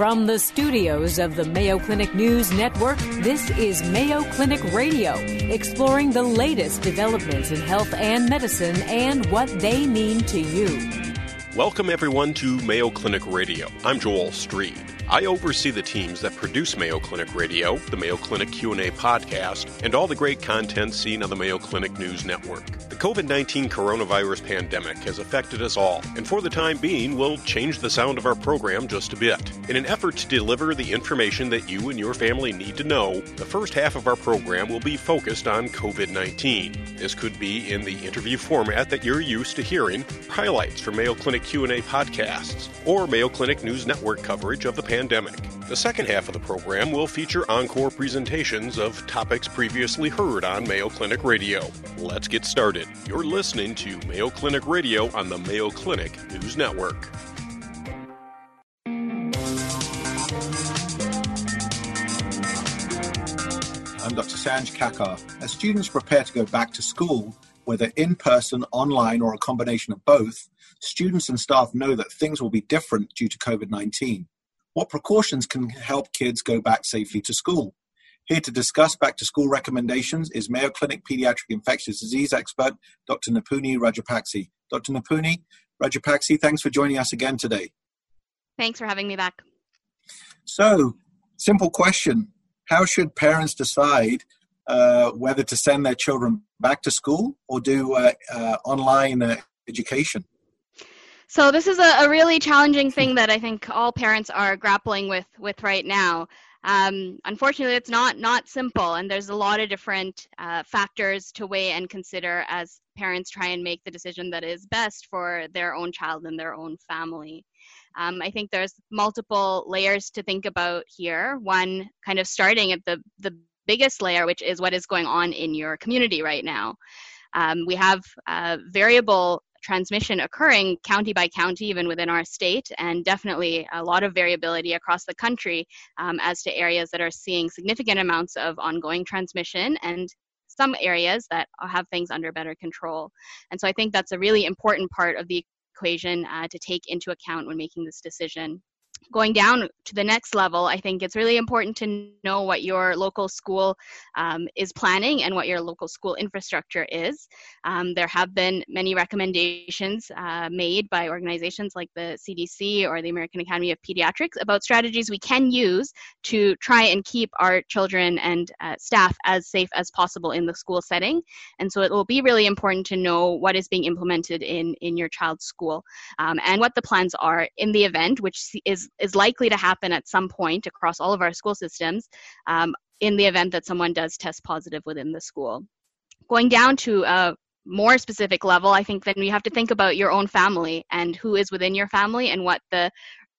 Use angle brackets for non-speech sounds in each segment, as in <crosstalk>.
From the studios of the Mayo Clinic News Network, this is Mayo Clinic Radio, exploring the latest developments in health and medicine and what they mean to you. Welcome everyone to Mayo Clinic Radio. I'm Joel Streed. I oversee the teams that produce Mayo Clinic Radio, the Mayo Clinic Q&A podcast, and all the great content seen on the Mayo Clinic News Network. The COVID-19 coronavirus pandemic has affected us all, and for the time being, we'll change the sound of our program just a bit. In an effort to deliver the information that you and your family need to know, the first half of our program will be focused on COVID-19. This could be in the interview format that you're used to hearing, highlights from Mayo Clinic Q&A podcasts, or Mayo Clinic News Network coverage of the pandemic. The second half of the program will feature encore presentations of topics previously heard on Mayo Clinic Radio. Let's get started. You're listening to Mayo Clinic Radio on the Mayo Clinic News Network. I'm Dr. Sanj Kakar. As students prepare to go back to school, whether in person, online, or a combination of both, students and staff know that things will be different due to COVID 19. What precautions can help kids go back safely to school? Here to discuss back to school recommendations is Mayo Clinic pediatric infectious disease expert Dr. Nipunie Rajapakse. Dr. Nipunie Rajapakse, thanks for joining us again today. Thanks for having me back. So, simple question How should parents decide uh, whether to send their children back to school or do uh, uh, online uh, education? So this is a, a, really challenging thing that I think all parents are grappling with with right now. Um, unfortunately, it's not not simple, and there's a lot of different uh, factors to weigh and consider as parents try and make the decision that is best for their own child and their own family. Um, I think there's multiple layers to think about here. One, kind of starting at the the biggest layer, which is what is going on in your community right now. Um, we have uh, variable transmission occurring county by county, even within our state, and definitely a lot of variability across the country um, as to areas that are seeing significant amounts of ongoing transmission and some areas that have things under better control. And so I think that's a really important part of the equation uh, to take into account when making this decision going down to the next level, I think it's really important to know what your local school um, is planning and what your local school infrastructure is. Um, there have been many recommendations uh, made by organizations like the CDC or the American Academy of Pediatrics about strategies we can use to try and keep our children and uh, staff as safe as possible in the school setting. And so it will be really important to know what is being implemented in, in your child's school um, and what the plans are in the event, which is is likely to happen at some point across all of our school systems um, in the event that someone does test positive within the school. Going down to a more specific level, I think then you have to think about your own family and who is within your family and what the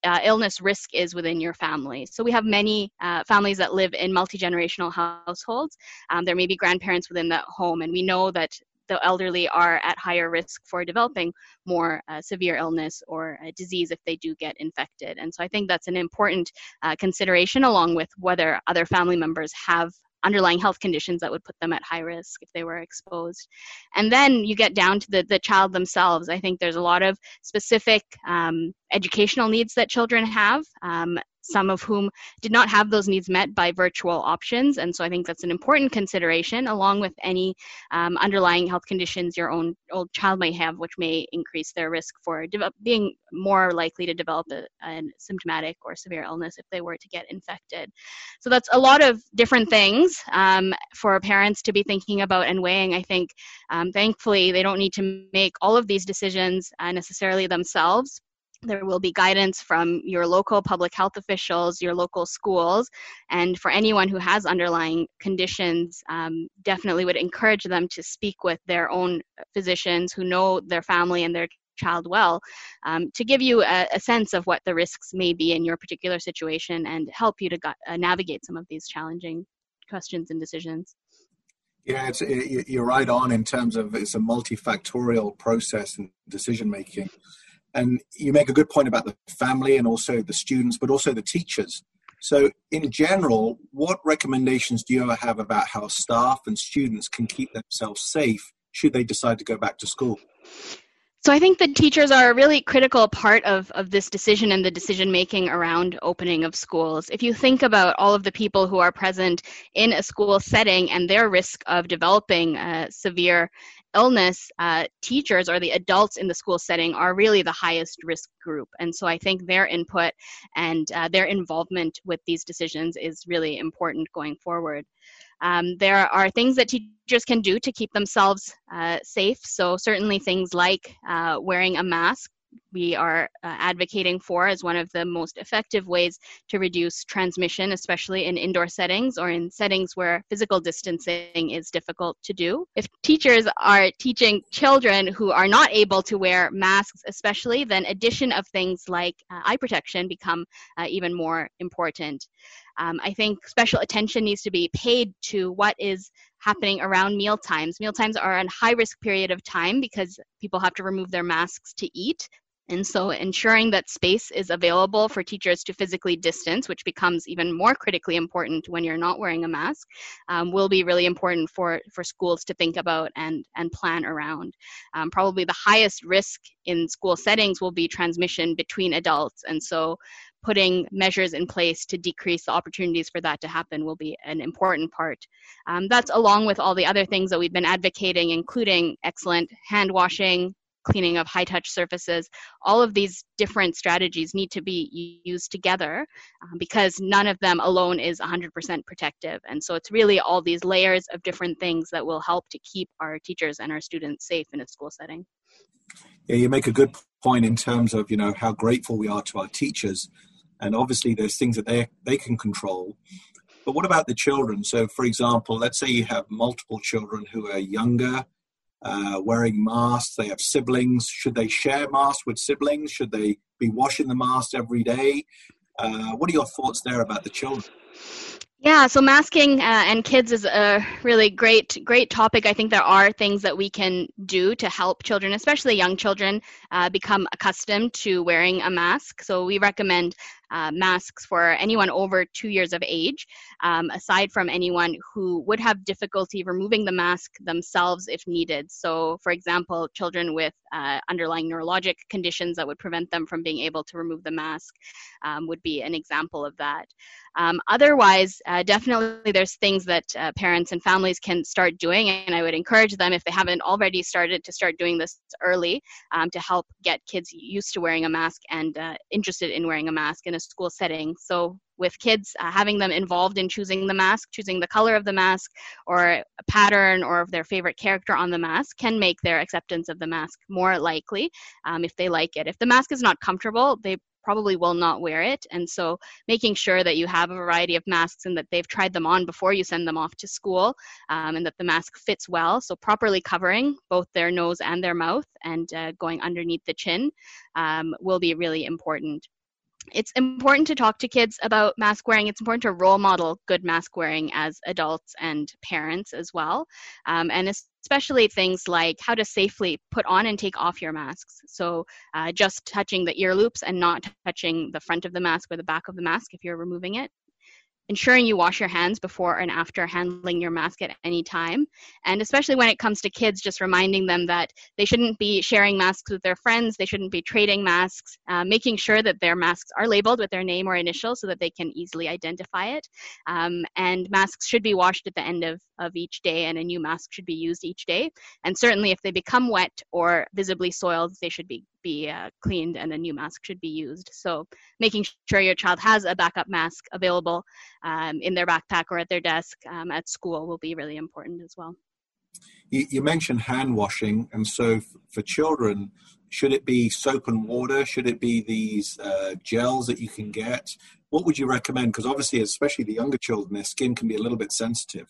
uh, illness risk is within your family. So we have many uh, families that live in multi-generational households. Um, there may be grandparents within that home, and we know that the elderly are at higher risk for developing more uh, severe illness or disease if they do get infected. And so I think that's an important uh, consideration along with whether other family members have underlying health conditions that would put them at high risk if they were exposed. And then you get down to the, the child themselves. I think there's a lot of specific um, educational needs that children have. Um, some of whom did not have those needs met by virtual options. And so I think that's an important consideration, along with any um, underlying health conditions your own old child may have, which may increase their risk for de- being more likely to develop a, a, symptomatic or severe illness if they were to get infected. So that's a lot of different things um, for parents to be thinking about and weighing. I think um, thankfully they don't need to make all of these decisions uh, necessarily themselves there will be guidance from your local public health officials, your local schools, and for anyone who has underlying conditions, um, definitely would encourage them to speak with their own physicians who know their family and their child well um, to give you a, a, sense of what the risks may be in your particular situation and help you to uh, navigate some of these challenging questions and decisions. Yeah, it's, it, you're right on in terms of it's a multifactorial process and decision making. And you make a good point about the family and also the students, but also the teachers. So, in general, what recommendations do you have about how staff and students can keep themselves safe should they decide to go back to school? So I think that teachers are a really critical part of, of this decision and the decision making around opening of schools. If you think about all of the people who are present in a school setting and their risk of developing uh, severe illness, uh, teachers or the adults in the school setting are really the highest risk group. And so I think their input and uh, their involvement with these decisions is really important going forward. Um, there are things that teachers can do to keep themselves uh, safe. So, certainly things like uh, wearing a mask we are uh, advocating for as one of the most effective ways to reduce transmission, especially in indoor settings or in settings where physical distancing is difficult to do. If teachers are teaching children who are not able to wear masks, especially, then addition of things like uh, eye protection become uh, even more important. Um, I think special attention needs to be paid to what is happening around meal times. Meal times are a high risk period of time because people have to remove their masks to eat. And so ensuring that space is available for teachers to physically distance, which becomes even more critically important when you're not wearing a mask, um, will be really important for, for schools to think about and, and plan around. Um, probably the highest risk in school settings will be transmission between adults. And so putting measures in place to decrease the opportunities for that to happen will be an important part. Um, that's along with all the other things that we've been advocating, including excellent hand washing, cleaning of high touch surfaces. All of these different strategies need to be used together um, because none of them alone is 100% protective. And so it's really all these layers of different things that will help to keep our teachers and our students safe in a school setting. Yeah, you make a good point in terms of you know how grateful we are to our teachers, and obviously there's things that they they can control. But what about the children? So, for example, let's say you have multiple children who are younger uh, wearing masks. They have siblings. Should they share masks with siblings? Should they be washing the mask every day? Uh, what are your thoughts there about the children? Yeah, so masking uh, and kids is a really great, great topic. I think there are things that we can do to help children, especially young children, uh, become accustomed to wearing a mask. So we recommend uh, masks for anyone over two years of age, um, aside from anyone who would have difficulty removing the mask themselves if needed. So, for example, children with uh, underlying neurologic conditions that would prevent them from being able to remove the mask um, would be an example of that. Um, otherwise, uh, definitely there's things that uh, parents and families can start doing, and I would encourage them, if they haven't already started, to start doing this early um, to help get kids used to wearing a mask and uh, interested in wearing a mask in a school setting. So with kids, uh, having them involved in choosing the mask, choosing the color of the mask, or a pattern or their favorite character on the mask can make their acceptance of the mask more likely um, if they like it. If the mask is not comfortable, they probably will not wear it. And so making sure that you have a variety of masks and that they've tried them on before you send them off to school um, and that the mask fits well. So properly covering both their nose and their mouth and uh, going underneath the chin um, will be really important it's important to talk to kids about mask wearing. It's important to role model good mask wearing as adults and parents as well. Um, and especially things like how to safely put on and take off your masks. So, uh, just touching the ear loops and not touching the front of the mask or the back of the mask if you're removing it ensuring you wash your hands before and after handling your mask at any time. And especially when it comes to kids, just reminding them that they shouldn't be sharing masks with their friends, they shouldn't be trading masks, uh, making sure that their masks are labeled with their name or initial so that they can easily identify it. Um, and masks should be washed at the end of, of each day, and a new mask should be used each day. And certainly, if they become wet or visibly soiled, they should be be uh, cleaned and a new mask should be used. So making sure your child has a backup mask available um, in their backpack or at their desk um, at school will be really important as well. You, you mentioned hand washing, and so f- for children, should it be soap and water? Should it be these uh, gels that you can get? What would you recommend? Because obviously, especially the younger children, their skin can be a little bit sensitive.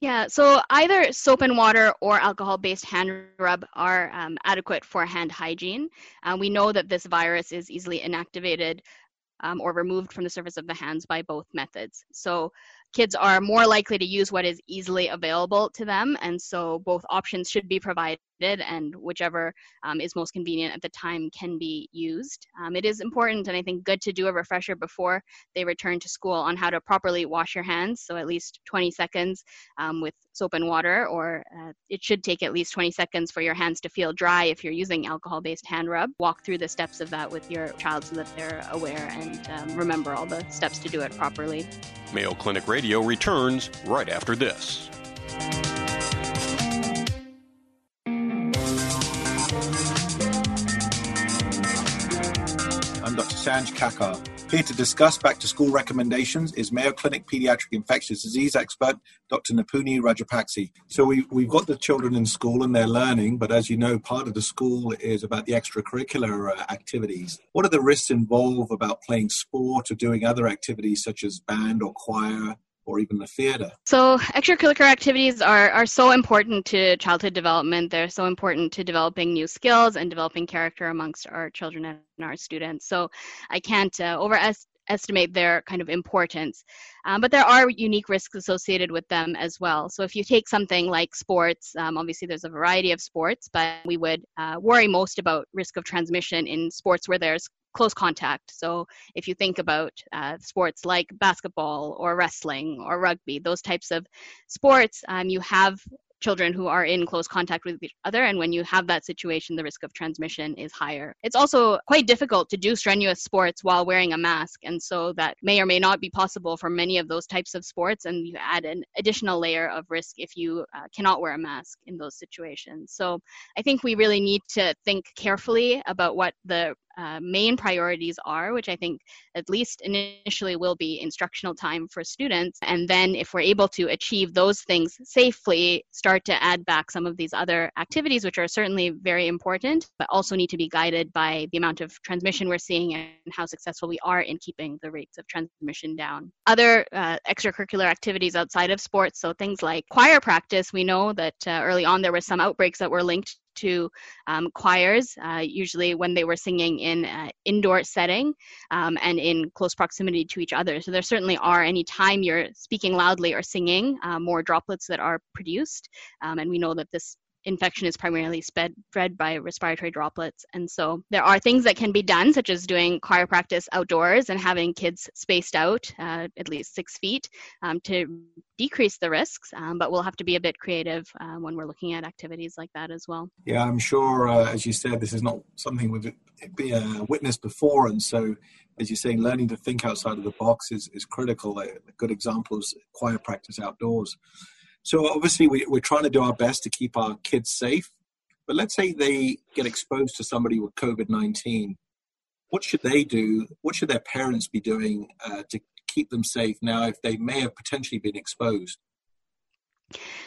Yeah, so either soap and water or alcohol based hand rub are um, adequate for hand hygiene. Uh, we know that this virus is easily inactivated um, or removed from the surface of the hands by both methods. So kids are more likely to use what is easily available to them, and so both options should be provided and whichever um, is most convenient at the time can be used. Um, it is important and I think good to do a refresher before they return to school on how to properly wash your hands. So at least 20 seconds um, with soap and water, or uh, it should take at least 20 seconds for your hands to feel dry if you're using alcohol based hand rub. Walk through the steps of that with your child so that they're aware and um, remember all the steps to do it properly. Mayo Clinic Radio returns right after this. Sanj Kakar. Here to discuss back to school recommendations is Mayo Clinic pediatric infectious disease expert Dr. Nipunie Rajapakse. So we, we've got the children in school and they're learning, but as you know, part of the school is about the extracurricular uh, activities. What are the risks involved about playing sport or doing other activities such as band or choir? Or even the theater. So, extracurricular activities are, are so important to childhood development. They're so important to developing new skills and developing character amongst our children and our students. So, I can't uh, overestimate their kind of importance. Um, but there are unique risks associated with them as well. So if you take something like sports, um, obviously there's a variety of sports, but we would uh, worry most about risk of transmission in sports where there's close contact. So if you think about uh, sports like basketball or wrestling or rugby, those types of sports, um, you have children who are in close contact with each other. And when you have that situation, the risk of transmission is higher. It's also quite difficult to do strenuous sports while wearing a mask. And so that may or may not be possible for many of those types of sports. And you add an additional layer of risk if you uh, cannot wear a mask in those situations. So I think we really need to think carefully about what the uh, main priorities are, which I think at least initially will be instructional time for students. And then, if we're able to achieve those things safely, start to add back some of these other activities, which are certainly very important, but also need to be guided by the amount of transmission we're seeing and how successful we are in keeping the rates of transmission down. Other uh, extracurricular activities outside of sports, so things like choir practice, we know that uh, early on there were some outbreaks that were linked to um, choirs, uh, usually when they were singing in uh, indoor setting um, and in close proximity to each other. So there certainly are any time you're speaking loudly or singing, uh, more droplets that are produced, um, and we know that this infection is primarily spread, by respiratory droplets. And so there are things that can be done, such as doing choir practice outdoors and having kids spaced out uh, at least six feet um, to decrease the risks. Um, but we'll have to be a bit creative uh, when we're looking at activities like that as well. Yeah, I'm sure, uh, as you said, this is not something we've uh, witnessed before. And so, as you're saying, learning to think outside of the box is, is critical. A good example is choir practice outdoors. So obviously, we, we're trying to do our best to keep our kids safe. But let's say they get exposed to somebody with COVID 19. What should they do? What should their parents be doing uh, to keep them safe now if they may have potentially been exposed?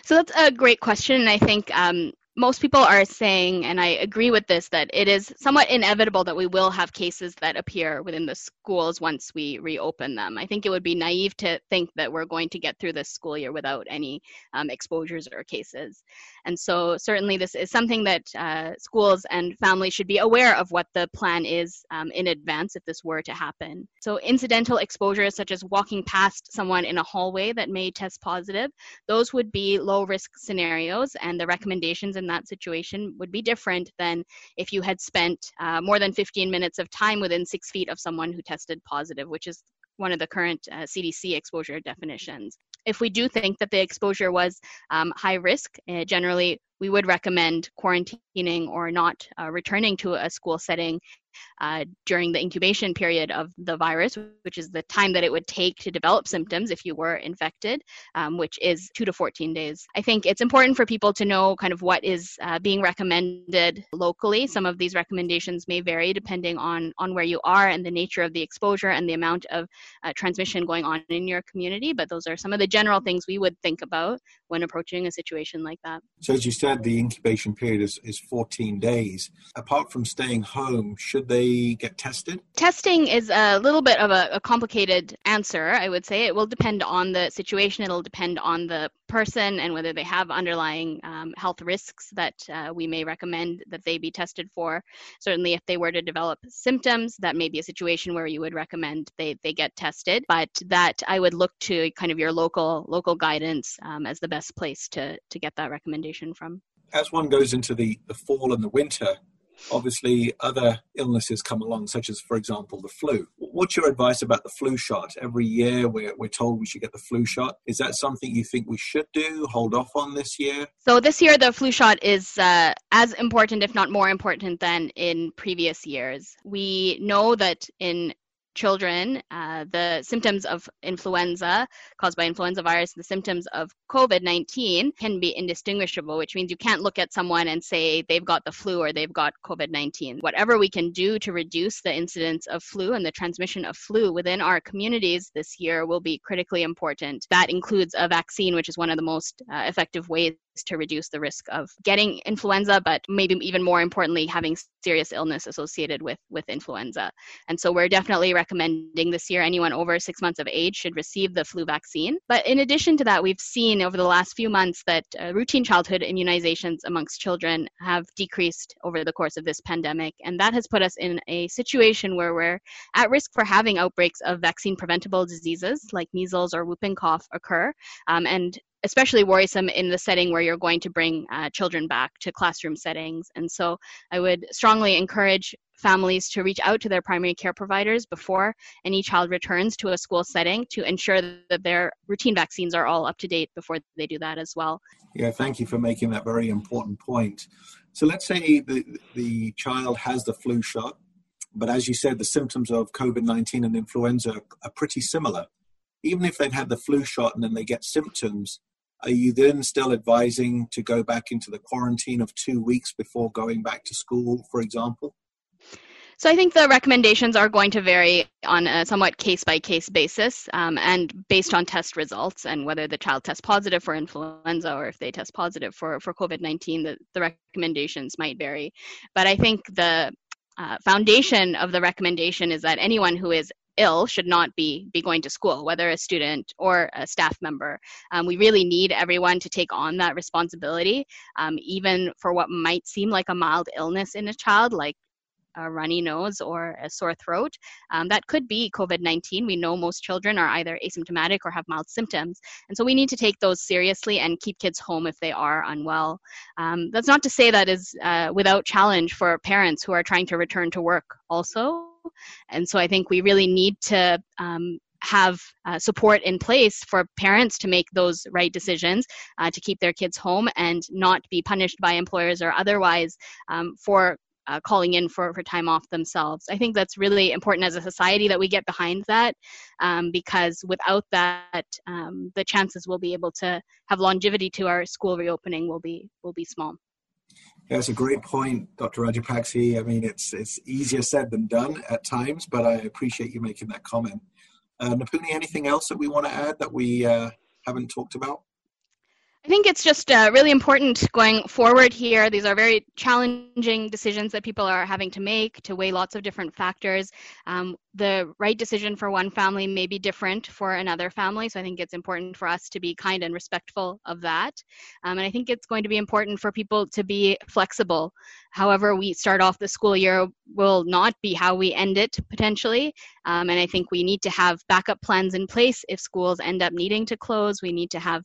So that's a great question. And I think um, most people are saying, and I agree with this, that it is somewhat inevitable that we will have cases that appear within the schools once we reopen them. I think it would be naive to think that we're going to get through this school year without any um, exposures or cases. And so, certainly, this is something that uh, schools and families should be aware of what the plan is um, in advance if this were to happen. So, incidental exposures, such as walking past someone in a hallway that may test positive, those would be low risk scenarios, and the recommendations in that situation would be different than if you had spent uh, more than 15 minutes of time within six feet of someone who tested positive, which is one of the current uh, CDC exposure definitions. If we do think that the exposure was um, high risk, uh, generally we would recommend quarantining or not uh, returning to a school setting uh, during the incubation period of the virus, which is the time that it would take to develop symptoms if you were infected, um, which is two to 14 days. I think it's important for people to know kind of what is uh, being recommended locally. Some of these recommendations may vary depending on, on where you are and the nature of the exposure and the amount of uh, transmission going on in your community, but those are some of the general things we would think about when approaching a situation like that. So, as you said, the incubation period is, is 14 days. Apart from staying home, should they get tested? Testing is a little bit of a, a, complicated answer, I would say. It will depend on the situation, it'll depend on the person and whether they have underlying um, health risks that uh, we may recommend that they be tested for. Certainly, if they were to develop symptoms, that may be a situation where you would recommend they, they get tested. But that I would look to kind of your local local guidance um, as the best place to to get that recommendation from. As one goes into the, the fall and the winter, obviously other illnesses come along, such as, for example, the flu. What's your advice about the flu shot? Every year we're, we're told we should get the flu shot. Is that something you think we should do, hold off on this year? So, this year the flu shot is uh, as important, if not more important, than in previous years. We know that in children, uh, the symptoms of influenza caused by influenza virus, the symptoms of COVID 19 can be indistinguishable, which means you can't look at someone and say they've got the flu or they've got COVID 19. Whatever we can do to reduce the incidence of flu and the transmission of flu within our communities this year will be critically important. That includes a vaccine, which is one of the most uh, effective ways to reduce the risk of getting influenza, but maybe even more importantly, having serious illness associated with, with influenza. And so we're definitely recommending this year anyone over six months of age should receive the flu vaccine. But in addition to that, we've seen over the last few months that uh, routine childhood immunizations amongst children have decreased over the course of this pandemic. And that has put us in a situation where we're at risk for having outbreaks of vaccine preventable diseases like measles or whooping cough occur. Um, and especially worrisome in the setting where you're going to bring uh, children back to classroom settings. And so I would strongly encourage families to reach out to their primary care providers before any child returns to a school setting to ensure that their routine vaccines are all up to date before they do that as well. Yeah, thank you for making that very important point. So let's say the, the child has the flu shot, but as you said, the symptoms of COVID 19 and influenza are pretty similar. Even if they've had the flu shot and then they get symptoms, are you then still advising to go back into the quarantine of two weeks before going back to school, for example? So I think the recommendations are going to vary on a somewhat case by case basis um, and based on test results and whether the child tests positive for influenza or if they test positive for, for COVID 19, the, the recommendations might vary. But I think the uh, foundation of the recommendation is that anyone who is ill should not be be going to school, whether a student or a staff member. Um, we really need everyone to take on that responsibility, um, even for what might seem like a mild illness in a child, like a runny nose or a sore throat. Um, that could be COVID 19. We know most children are either asymptomatic or have mild symptoms. And so we need to take those seriously and keep kids home if they are unwell. Um, that's not to say that is uh, without challenge for parents who are trying to return to work also. And so I think we really need to um, have uh, support in place for parents to make those right decisions uh, to keep their kids home and not be punished by employers or otherwise um, for uh, calling in for, for time off themselves. I think that's really important as a society that we get behind that um, because without that, um, the chances we'll be able to have longevity to our school reopening will be will be small. Yeah, it's a great point, Dr. Rajapakse. I mean, it's it's easier said than done at times, but I appreciate you making that comment. Uh, Nipunie, anything else that we want to add that we uh, haven't talked about? I think it's just uh, really important going forward here. These are very challenging decisions that people are having to make to weigh lots of different factors. Um, the right decision for one family may be different for another family. So I think it's important for us to be kind and respectful of that. Um, and I think it's going to be important for people to be flexible. However, we start off the school year will not be how we end it potentially. Um, and I think we need to have backup plans in place if schools end up needing to close. We need to have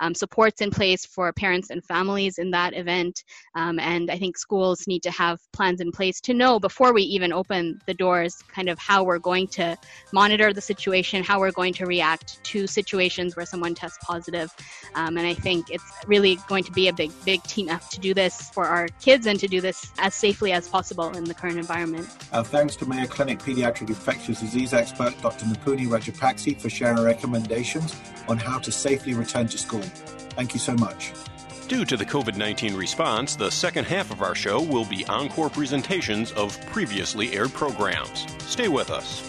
um, supports in place for parents and families in that event. Um, and I think schools need to have plans in place to know before we even open the doors kind of how we're going to monitor the situation, how we're going to react to situations where someone tests positive. Um, and I think it's really going to be a big, big team up to do this for our kids and to do this as safely as possible in the current environment. Uh, thanks to Mayo Clinic pediatric infectious disease expert Dr. Nipunie Rajapakse for sharing recommendations on how to safely return to school. Thank you so much. Due to the COVID 19 response, the second half of our show will be encore presentations of previously aired programs. Stay with us.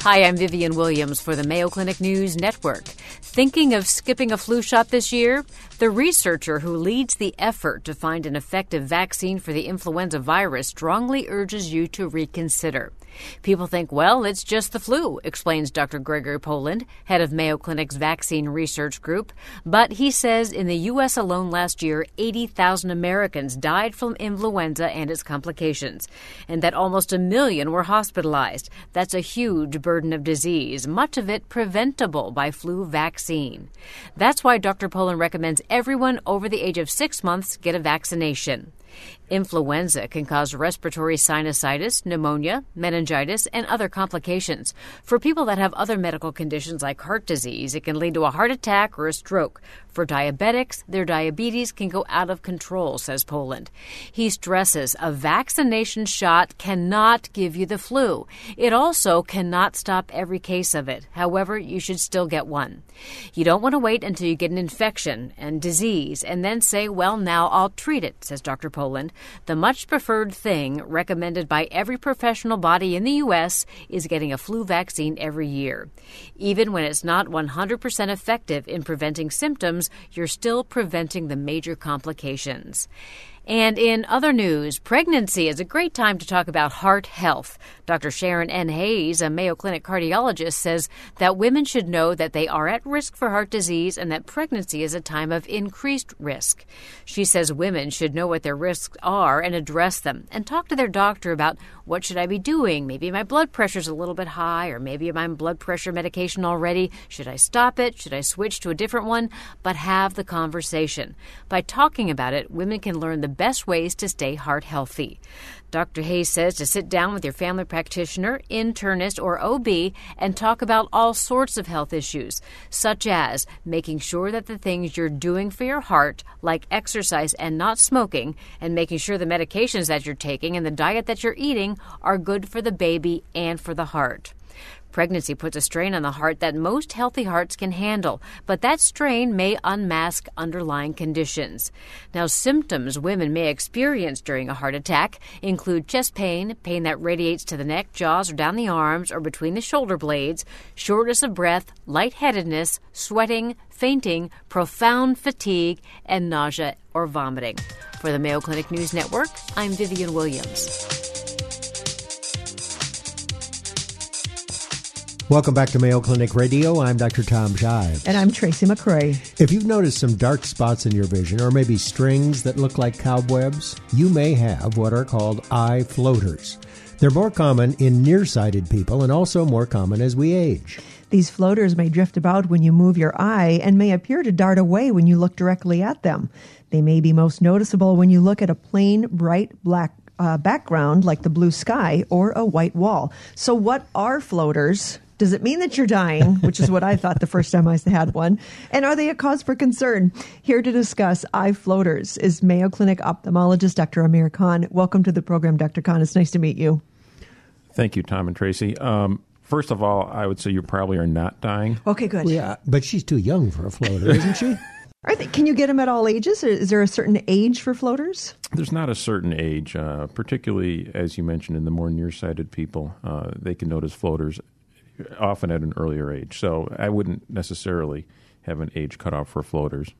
Hi, I'm Vivian Williams for the Mayo Clinic News Network. Thinking of skipping a flu shot this year? The researcher who leads the effort to find an effective vaccine for the influenza virus strongly urges you to reconsider. People think, well, it's just the flu, explains Dr. Gregory Poland, head of Mayo Clinic's vaccine research group. But he says in the U.S. alone last year, 80,000 Americans died from influenza and its complications, and that almost a million were hospitalized. That's a huge burden of disease, much of it preventable by flu vaccine. That's why Dr. Poland recommends everyone over the age of six months get a vaccination. Influenza can cause respiratory sinusitis, pneumonia, meningitis, and other complications. For people that have other medical conditions like heart disease, it can lead to a heart attack or a stroke. For diabetics, their diabetes can go out of control, says Poland. He stresses a vaccination shot cannot give you the flu. It also cannot stop every case of it. However, you should still get one. You don't want to wait until you get an infection and disease and then say, well, now I'll treat it, says Dr. Poland. The much preferred thing recommended by every professional body in the U.S. is getting a flu vaccine every year. Even when it's not 100% effective in preventing symptoms, you're still preventing the major complications. And in other news, pregnancy is a great time to talk about heart health. Dr. Sharon N. Hayes, a Mayo Clinic cardiologist, says that women should know that they are at risk for heart disease and that pregnancy is a time of increased risk. She says women should know what their risks are and address them and talk to their doctor about what should I be doing? Maybe my blood pressure's a little bit high or maybe I'm on blood pressure medication already. Should I stop it? Should I switch to a different one? But have the conversation. By talking about it, women can learn the best ways to stay heart healthy. Dr. Hayes says to sit down with your family practitioner, internist, or OB and talk about all sorts of health issues, such as making sure that the things you're doing for your heart, like exercise and not smoking, and making sure the medications that you're taking and the diet that you're eating are good for the baby and for the heart. Pregnancy puts a strain on the heart that most healthy hearts can handle, but that strain may unmask underlying conditions. Now, symptoms women may experience during a heart attack include chest pain, pain that radiates to the neck, jaws, or down the arms or between the shoulder blades, shortness of breath, lightheadedness, sweating, fainting, profound fatigue, and nausea or vomiting. For the Mayo Clinic News Network, I'm Vivian Williams. Welcome back to Mayo Clinic Radio. I'm Dr. Tom Shive. And I'm Tracy McCray. If you've noticed some dark spots in your vision, or maybe strings that look like cobwebs, you may have what are called eye floaters. They're more common in nearsighted people and also more common as we age. These floaters may drift about when you move your eye and may appear to dart away when you look directly at them. They may be most noticeable when you look at a plain, bright black uh, background like the blue sky or a white wall. So, what are floaters? Does it mean that you're dying, <laughs> which is what I thought the first time I had one? And are they a cause for concern? Here to discuss eye floaters is Mayo Clinic ophthalmologist Dr. Amir Khan. Welcome to the program, Dr. Khan. It's nice to meet you. Thank you, Tom and Tracy. Um, first of all, I would say you probably are not dying. Okay, good. Well, yeah, but she's too young for a floater, isn't she? <laughs> They, can you get them at all ages? Is there a certain age for floaters? There's not a certain age, uh, particularly as you mentioned in the more nearsighted people. Uh, they can notice floaters often at an earlier age. So I wouldn't necessarily have an age cutoff for floaters.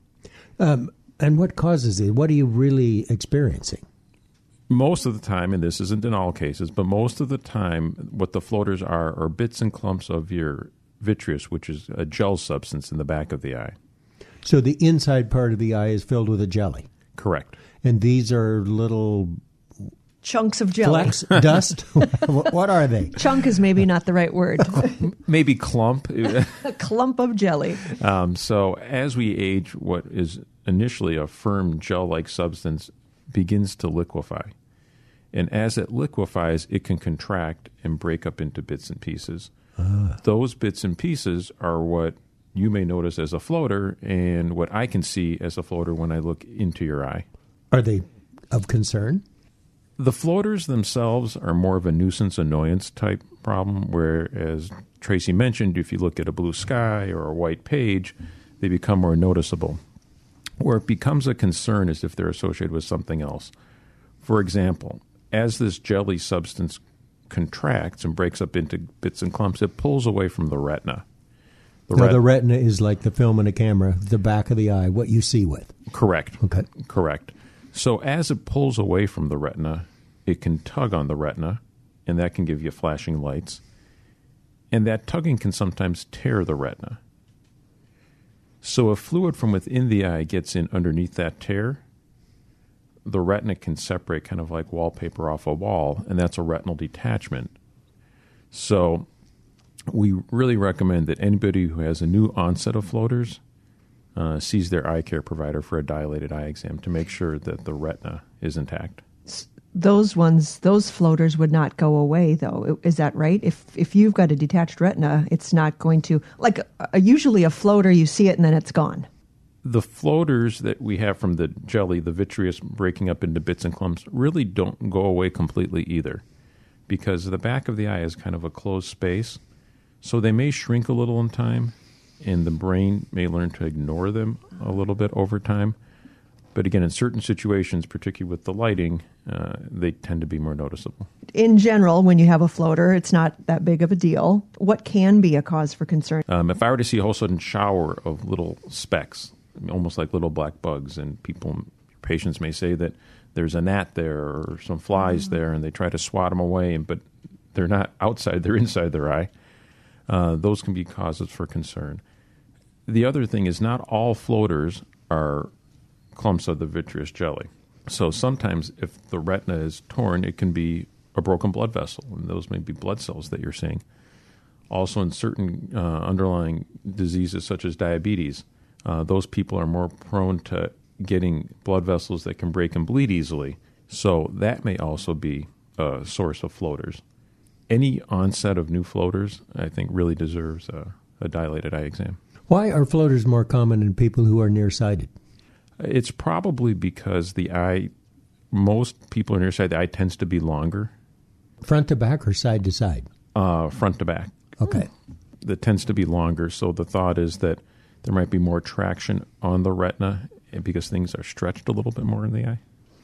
Um, and what causes it? What are you really experiencing? Most of the time, and this isn't in all cases, but most of the time, what the floaters are are bits and clumps of your vitreous, which is a gel substance in the back of the eye. So the inside part of the eye is filled with a jelly. Correct. And these are little chunks of jelly. Flecks, <laughs> dust. what are they? Chunk is maybe not the right word. <laughs> maybe clump. <laughs> a clump of jelly. Um, so as we age, what is initially a firm gel-like substance begins to liquefy. And as it liquefies, it can contract and break up into bits and pieces. Ah. Those bits and pieces are what you may notice as a floater and what I can see as a floater when I look into your eye. Are they of concern? The floaters themselves are more of a nuisance annoyance type problem, whereas Tracy mentioned, if you look at a blue sky or a white page, they become more noticeable. Where it becomes a concern is if they're associated with something else. For example, as this jelly substance contracts and breaks up into bits and clumps, it pulls away from the retina. The, ret- the retina is like the film in a camera, the back of the eye, what you see with. correct. Okay. Correct. So as it pulls away from the retina, it can tug on the retina, and that can give you flashing lights. And that tugging can sometimes tear the retina. So if fluid from within the eye gets in underneath that tear, the retina can separate kind of like wallpaper off a wall, and that's a retinal detachment. So we really recommend that anybody who has a new onset of floaters uh, sees their eye care provider for a dilated eye exam to make sure that the retina is intact. Those ones, those floaters would not go away, though. Is that right? If if you've got a detached retina, it's not going to like uh, usually a floater. You see it and then it's gone. The floaters that we have from the jelly, the vitreous breaking up into bits and clumps, really don't go away completely either because the back of the eye is kind of a closed space. So they may shrink a little in time, and the brain may learn to ignore them a little bit over time. But again, in certain situations, particularly with the lighting, uh, they tend to be more noticeable. In general, when you have a floater, it's not that big of a deal. What can be a cause for concern? Um, if I were to see a whole sudden shower of little specks, almost like little black bugs, and people, patients may say that there's a gnat there or some flies there, and they try to swat them away, but they're not outside; they're inside their eye. Uh, those can be causes for concern. The other thing is not all floaters are clumps of the vitreous jelly. So sometimes, if the retina is torn, it can be a broken blood vessel, and those may be blood cells that you're seeing. Also, in certain uh, underlying diseases such as diabetes, uh, those people are more prone to getting blood vessels that can break and bleed easily. So that may also be a source of floaters. Any onset of new floaters, I think, really deserves a, a dilated eye exam. Why are floaters more common in people who are nearsighted? It's probably because the eye, most people are nearsighted, the eye tends to be longer, Front to back or side to side? uh, front to back. Okay. that tends to be longer. So the thought is that there might be more traction on the retina because things are stretched a little bit more in the eye.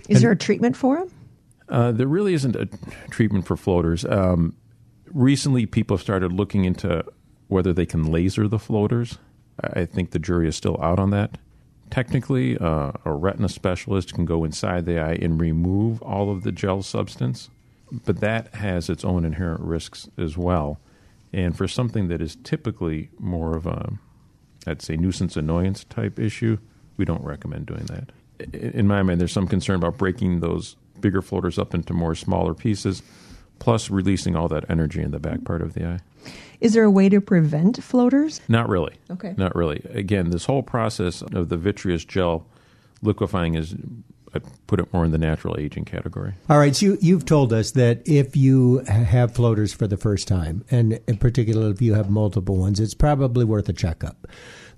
Is there a treatment for them? Uh, there really isn't a treatment for floaters. Um, recently, people have started looking into whether they can laser the floaters. I think the jury is still out on that. Technically, uh, a retina specialist can go inside the eye and remove all of the gel substance, but that has its own inherent risks as well. And for something that is typically more of a, I'd say, nuisance annoyance type issue, we don't recommend doing that. In my mind, there's some concern about breaking those bigger floaters up into more smaller pieces, plus releasing all that energy in the back part of the eye. Is there a way to prevent floaters? Not really. Okay. Not really. Again, this whole process of the vitreous gel liquefying is, I put it more in the natural aging category. All right, so you, you've told us that if you have floaters for the first time, and in particular if you have multiple ones, it's probably worth a checkup.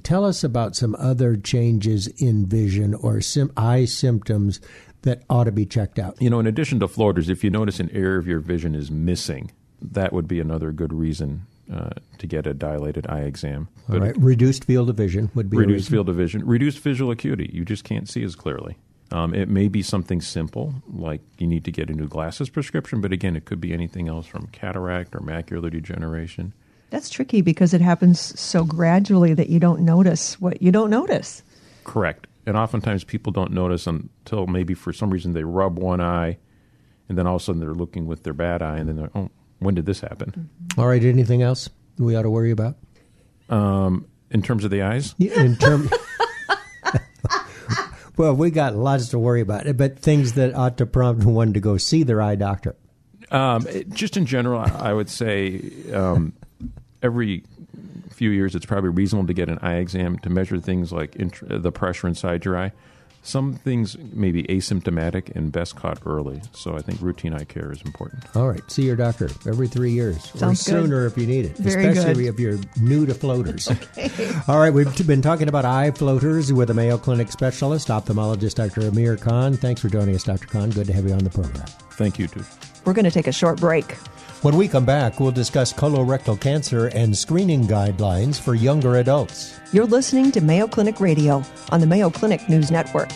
Tell us about some other changes in vision or sim- eye symptoms that ought to be checked out. You know, in addition to floaters, if you notice an area of your vision is missing, that would be another good reason uh, to get a dilated eye exam. All right, reduced field of vision would be reduced reason. field of vision, reduced visual acuity. You just can't see as clearly. Um, it may be something simple, like you need to get a new glasses prescription, but again, it could be anything else from cataract or macular degeneration. That's tricky because it happens so gradually that you don't notice what you don't notice. Correct. And oftentimes people don't notice until maybe for some reason they rub one eye, and then all of a sudden they're looking with their bad eye, and then they're, oh, when did this happen? All right, anything else we ought to worry about? Um, in terms of the eyes, Yeah, In term, <laughs> well, we got lots to worry about, but things that ought to prompt one to go see their eye doctor. Um, just in general, I I would say um, every few years it's probably reasonable to get an eye exam to measure things like int- the pressure inside your eye. Some things may be asymptomatic and best caught early. So I think routine eye care is important. All right, see your doctor every three years or Sounds good. sooner if you need it, Very especially good. if you're new to floaters. <laughs> All right, we've been talking about eye floaters with a Mayo Clinic specialist, ophthalmologist Dr. Amir Khan. Thanks for joining us, Dr. Khan. Good to have you on the program. Thank you, too. We're going to take a short break. When we come back, we'll discuss colorectal cancer and screening guidelines for younger adults. You're listening to Mayo Clinic Radio on the Mayo Clinic News Network.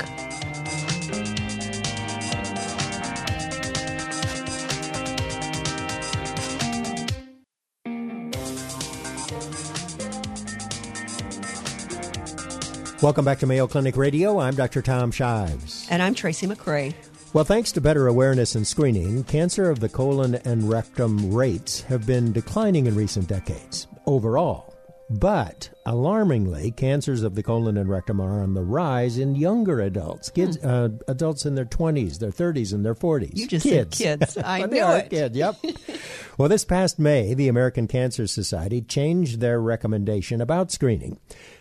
Welcome back to Mayo Clinic Radio. I'm Dr. Tom Shives. And I'm Tracy McCray. Well, thanks to better awareness and screening, cancer of the colon and rectum rates have been declining in recent decades overall. But alarmingly, cancers of the colon and rectum are on the rise in younger adults, kids, hmm. uh, adults in their 20s, their 30s, and their 40s. You just kids. said kids. <laughs> I knew it. Kids. Yep. <laughs> well, this past May, the American Cancer Society changed their recommendation about screening.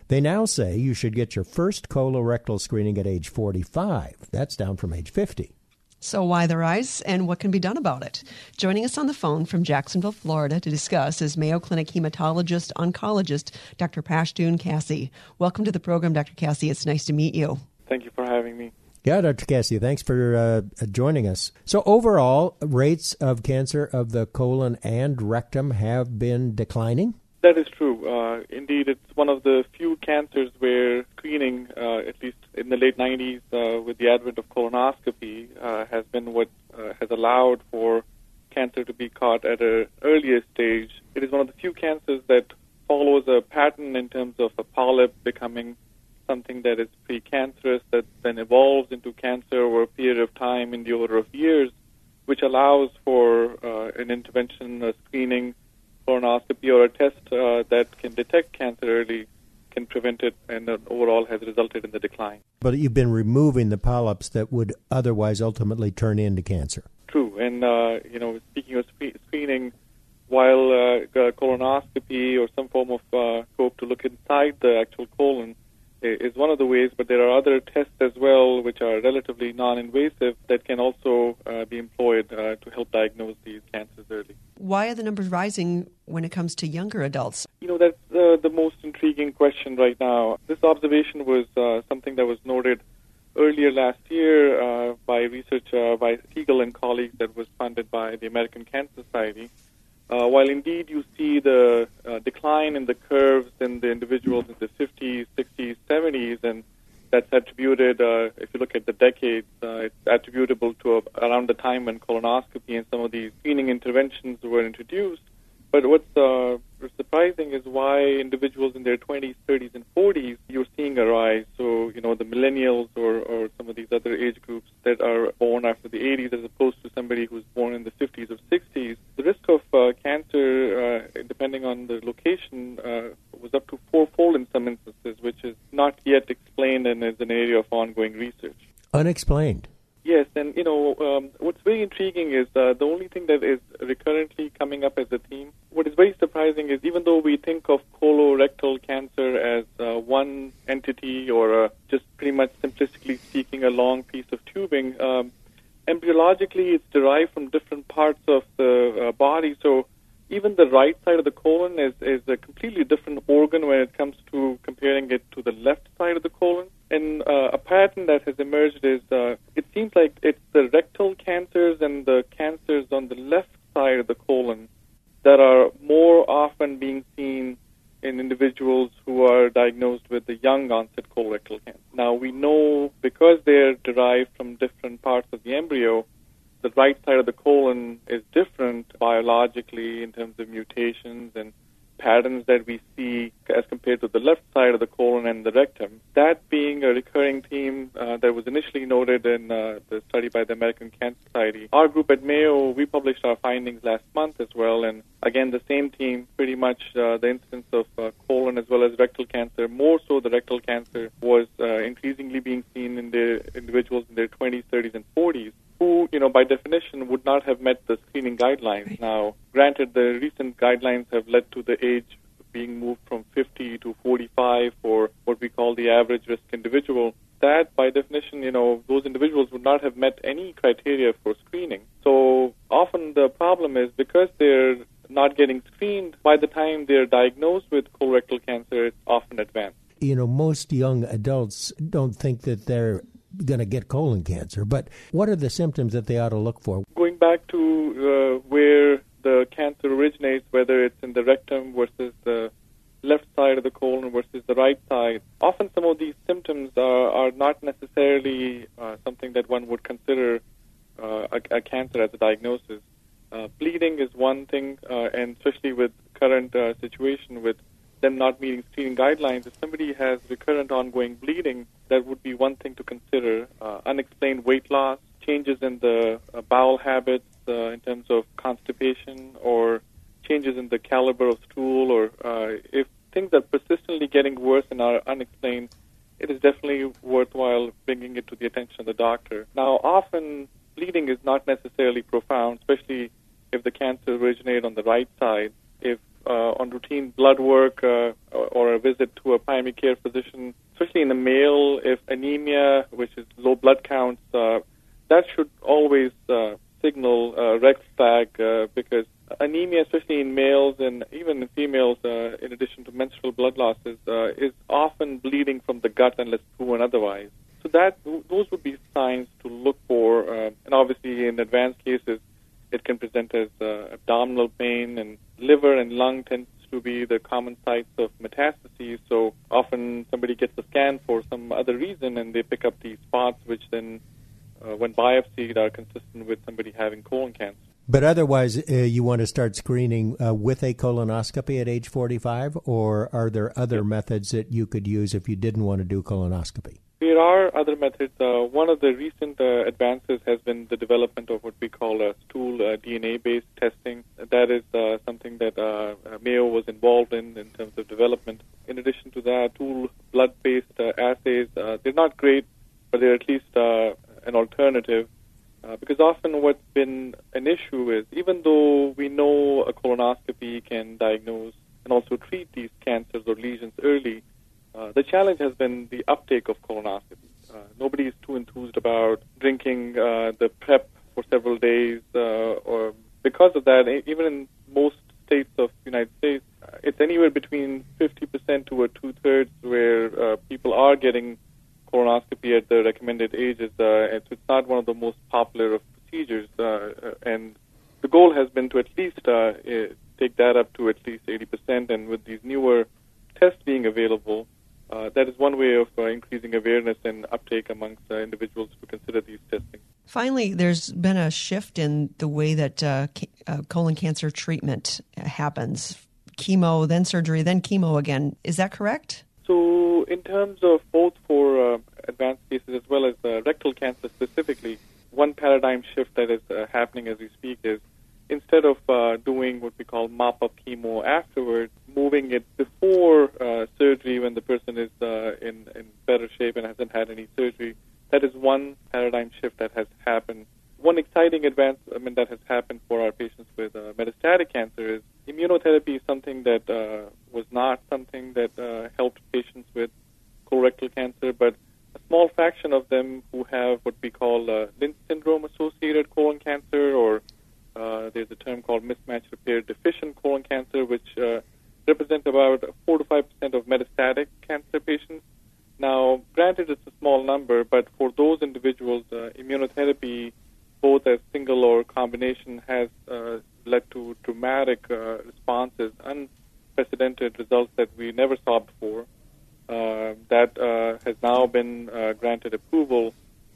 They now say you should get your first colorectal screening at age 45. That's down from age 50. So, why the rise and what can be done about it? Joining us on the phone from Jacksonville, Florida to discuss is Mayo Clinic hematologist oncologist Dr. Pashtoon Kasi. Welcome to the program, Dr. Kasi. It's nice to meet you. Thank you for having me. Yeah, Dr. Kasi, thanks for uh, joining us. So, overall, rates of cancer of the colon and rectum have been declining? That is true. Uh, indeed, it's one of the few cancers where screening, uh, at least in the late 90s, uh, with the advent of colonoscopy, uh, has been what uh, has allowed for cancer to be caught at an earlier stage. It is one of the few cancers that follows a pattern in terms of a polyp becoming something that is precancerous that then evolves into cancer over a period of time in the order of years, which allows for uh, an intervention, a screening, colonoscopy or a test uh, that can detect cancer early can prevent it and overall has resulted in the decline. But you've been removing the polyps that would otherwise ultimately turn into cancer. True. And, uh, you know, speaking of screening, while uh, colonoscopy or some form of uh, scope to look inside the actual colon is one of the ways, but there are other tests as well which are relatively non-invasive that can also uh, be employed uh, to help diagnose these cancers early. Why are the numbers rising when it comes to younger adults? You know, that's uh, the most intriguing question right now. This observation was uh, something that was noted earlier last year uh, by research uh, by Siegel and colleagues that was funded by the American Cancer Society. Uh, while indeed you see the uh, decline in the curves in the individuals in the 50s, 60s, 70s, and that's attributed, uh, if you look at the decades, uh, it's attributable to around the time when colonoscopy and some of these screening interventions were introduced. But what's uh, surprising is why individuals in their 20s, 30s, and 40s, you're seeing a rise. So, you know, the millennials or, or some of these other age groups that are born after the 80s as opposed to somebody who's born in the 50s or 60s, the risk of uh, cancer, uh, depending on the location, uh, was up to fourfold in some instances, which is not yet explained and is an area of ongoing research. Unexplained. Yes, and you know um, what's very intriguing is uh, the only thing that is recurrently coming up as a theme. What is very surprising is even though we think of colorectal cancer as uh, one entity or uh, just pretty much simplistically speaking a long piece of tubing, um, embryologically it's derived from different parts of the uh, body. So even the right side of the colon is, is a completely different organ when it comes to comparing it to the left side of the colon. And uh, a pattern that has emerged is uh, it seems like it's the rectal cancers and the cancers on the left side of the colon that are more often being seen in individuals who are diagnosed with the young onset colorectal cancer. Now, we know because they're derived from different parts of the embryo, the right side of the colon is different biologically in terms of mutations and patterns that we see as compared to the left side of the colon and the rectum. That being a recurring theme uh, that was initially noted in uh, the study by the American Cancer Society. Our group at Mayo, we published our findings last month as well, and again, the same team, pretty much uh, the incidence of uh, colon as well as rectal cancer, more so the rectal cancer, was uh, increasingly being seen in the individuals in their 20s, 30s, and 40s who, you know, by definition would not have met the screening guidelines. Right. Now, granted, the recent guidelines have led to the age being moved from 50 to 45 for what we call the average risk individual. That, by definition, you know, those individuals would not have met any criteria for screening. So often the problem is because they're not getting screened, by the time they're diagnosed with colorectal cancer, it's often advanced. You know, most young adults don't think that they're going to get colon cancer. But what are the symptoms that they ought to look for? Going back to uh, where the cancer originates, whether it's in the rectum versus the side of the colon versus the right side, often some of these symptoms are, are not necessarily uh, something that one would consider uh, a, a, cancer as a diagnosis. Uh, bleeding is one thing, uh, and especially with current uh, situation with them not meeting screening guidelines, if somebody has recurrent ongoing bleeding, that would be one thing to consider. Uh, unexplained weight loss, changes in the bowel habits in terms of constipation, or changes in the caliber of stool, or uh, if things are persistently getting worse and are unexplained, it is definitely worthwhile bringing it to the attention of the doctor. Now, often bleeding is not necessarily profound, especially if the cancer originated on the right side. If uh, on routine blood work uh, or a visit to a primary care physician, especially in the male, if anemia, which is low blood counts, uh, that should always uh, signal a red flag uh, because anemia, especially in males and even in females, uh, in addition to menstrual blood losses, uh, is often bleeding from the gut unless proven otherwise. So that those would be signs to look for, uh, and obviously in advanced cases, it can present as uh, abdominal pain, and liver and lung tends to be the common sites of metastases. So often somebody gets a scan for some other reason, and they pick up these spots, which then, uh, when biopsied, are consistent with somebody having colon cancer. But otherwise, uh, you want to start screening uh, with a colonoscopy at age 45, or are there other methods that you could use if you didn't want to do colonoscopy? There are other methods. Uh, one of the recent uh, advances has been the development of what we call a stool uh, DNA-based testing. That is uh, something that uh, Mayo was involved in in terms of development. In addition to that, stool blood-based uh, assays. they're not great, but they're at least an alternative. Because often what's been an issue is even though we know a colonoscopy can diagnose and also treat these cancers or lesions early, uh, the challenge has been the uptake of colonoscopy. Uh, nobody is too enthused about drinking uh, the prep for several days, uh, or because of that, even in most states of the United States, uh, it's anywhere between 50% to a two-thirds where people are getting the recommended ages. and so it's not one of the most popular of procedures, and the goal has been to at least take that up to at least 80%. And with these newer tests being available, uh, that is one way of uh, increasing awareness and uptake amongst uh, individuals to consider these testing. Finally, there's been a shift in the way that uh, ca- uh, colon cancer treatment happens chemo, then surgery, then chemo again. Is that correct? So, in terms of both for uh, advanced cases as well as rectal cancer specifically, one paradigm shift that is happening as we speak is instead of uh, doing what we call mop up chemo afterwards, moving it before uh, surgery when the person is uh, in, in better shape and hasn't had any surgery, that is one paradigm shift that has happened. One exciting advancement that has happened for our patients with uh, metastatic cancer is immunotherapy is something that uh, was not something that uh, helped patients with colorectal cancer, but a small fraction them who have what we call uh, Lynch syndrome associated colon cancer or uh, there's a term called mismatch repair deficient colon cancer, which uh, about 4 to 5 percent of metastatic cancer patients. Now, granted, it's a small number, but for those individuals, uh, immunotherapy, both as single or combination, has uh, led to dramatic uh, responses, unprecedented results that we never saw before. Uh, that uh, has now been uh, granted approval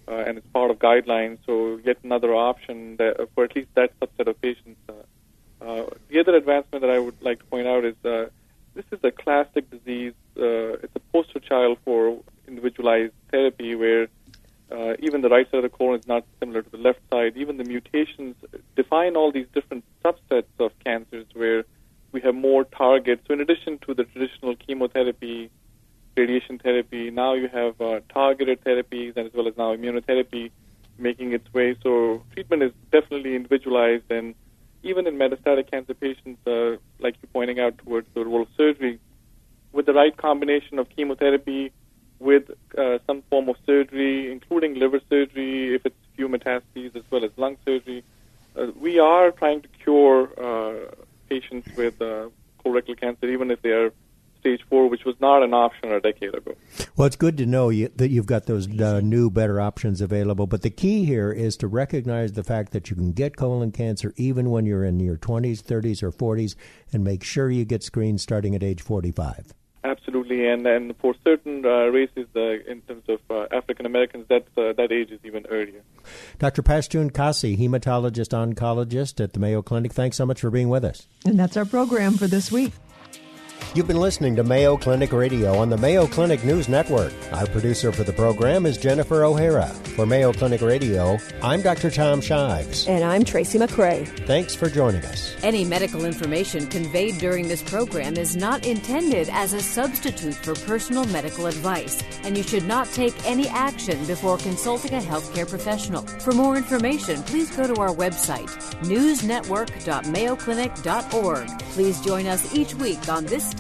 uh, and it's part of guidelines. So yet another option that, uh, for at least that subset of patients. Uh, uh, the other advancement that I would like to point out is uh, this is a classic disease. Uh, it's a poster child for individualized therapy where uh, even the right side of the colon is not similar to the left side. Even the mutations define all these different subsets of cancers where we have more targets. So in addition to the traditional chemotherapy radiation therapy. Now you have uh, targeted therapies and as well as now immunotherapy making its way. So treatment is definitely individualized, and even in metastatic cancer patients, uh, like you're pointing out towards the role of surgery, with the right combination of chemotherapy with uh, some form of surgery, including liver surgery if it's few metastases, as well as lung surgery, uh, we are trying to cure uh, patients with uh, colorectal cancer, even if they are stage four, which was not an option a decade ago. Well, it's good to know you, that you've got those uh, new, better options available. But the key here is to recognize the fact that you can get colon cancer even when you're in your 20s, 30s, or 40s, and make sure you get screened starting at age 45. Absolutely, and and for certain uh, races, uh, in terms of uh, African Americans, that uh, that age is even earlier. Dr. Pashtoon Kasi, hematologist oncologist at the Mayo Clinic. Thanks so much for being with us. And that's our program for this week. You've been listening to Mayo Clinic Radio on the Mayo Clinic News Network. Our producer for the program is Jennifer O'Hara. For Mayo Clinic Radio, I'm Dr. Tom Shives. And I'm Tracy McCray. Thanks for joining us. Any medical information conveyed during this program is not intended as a substitute for personal medical advice, and you should not take any action before consulting a healthcare professional. For more information, please go to our website, newsnetwork.mayoclinic.org. Please join us each week on this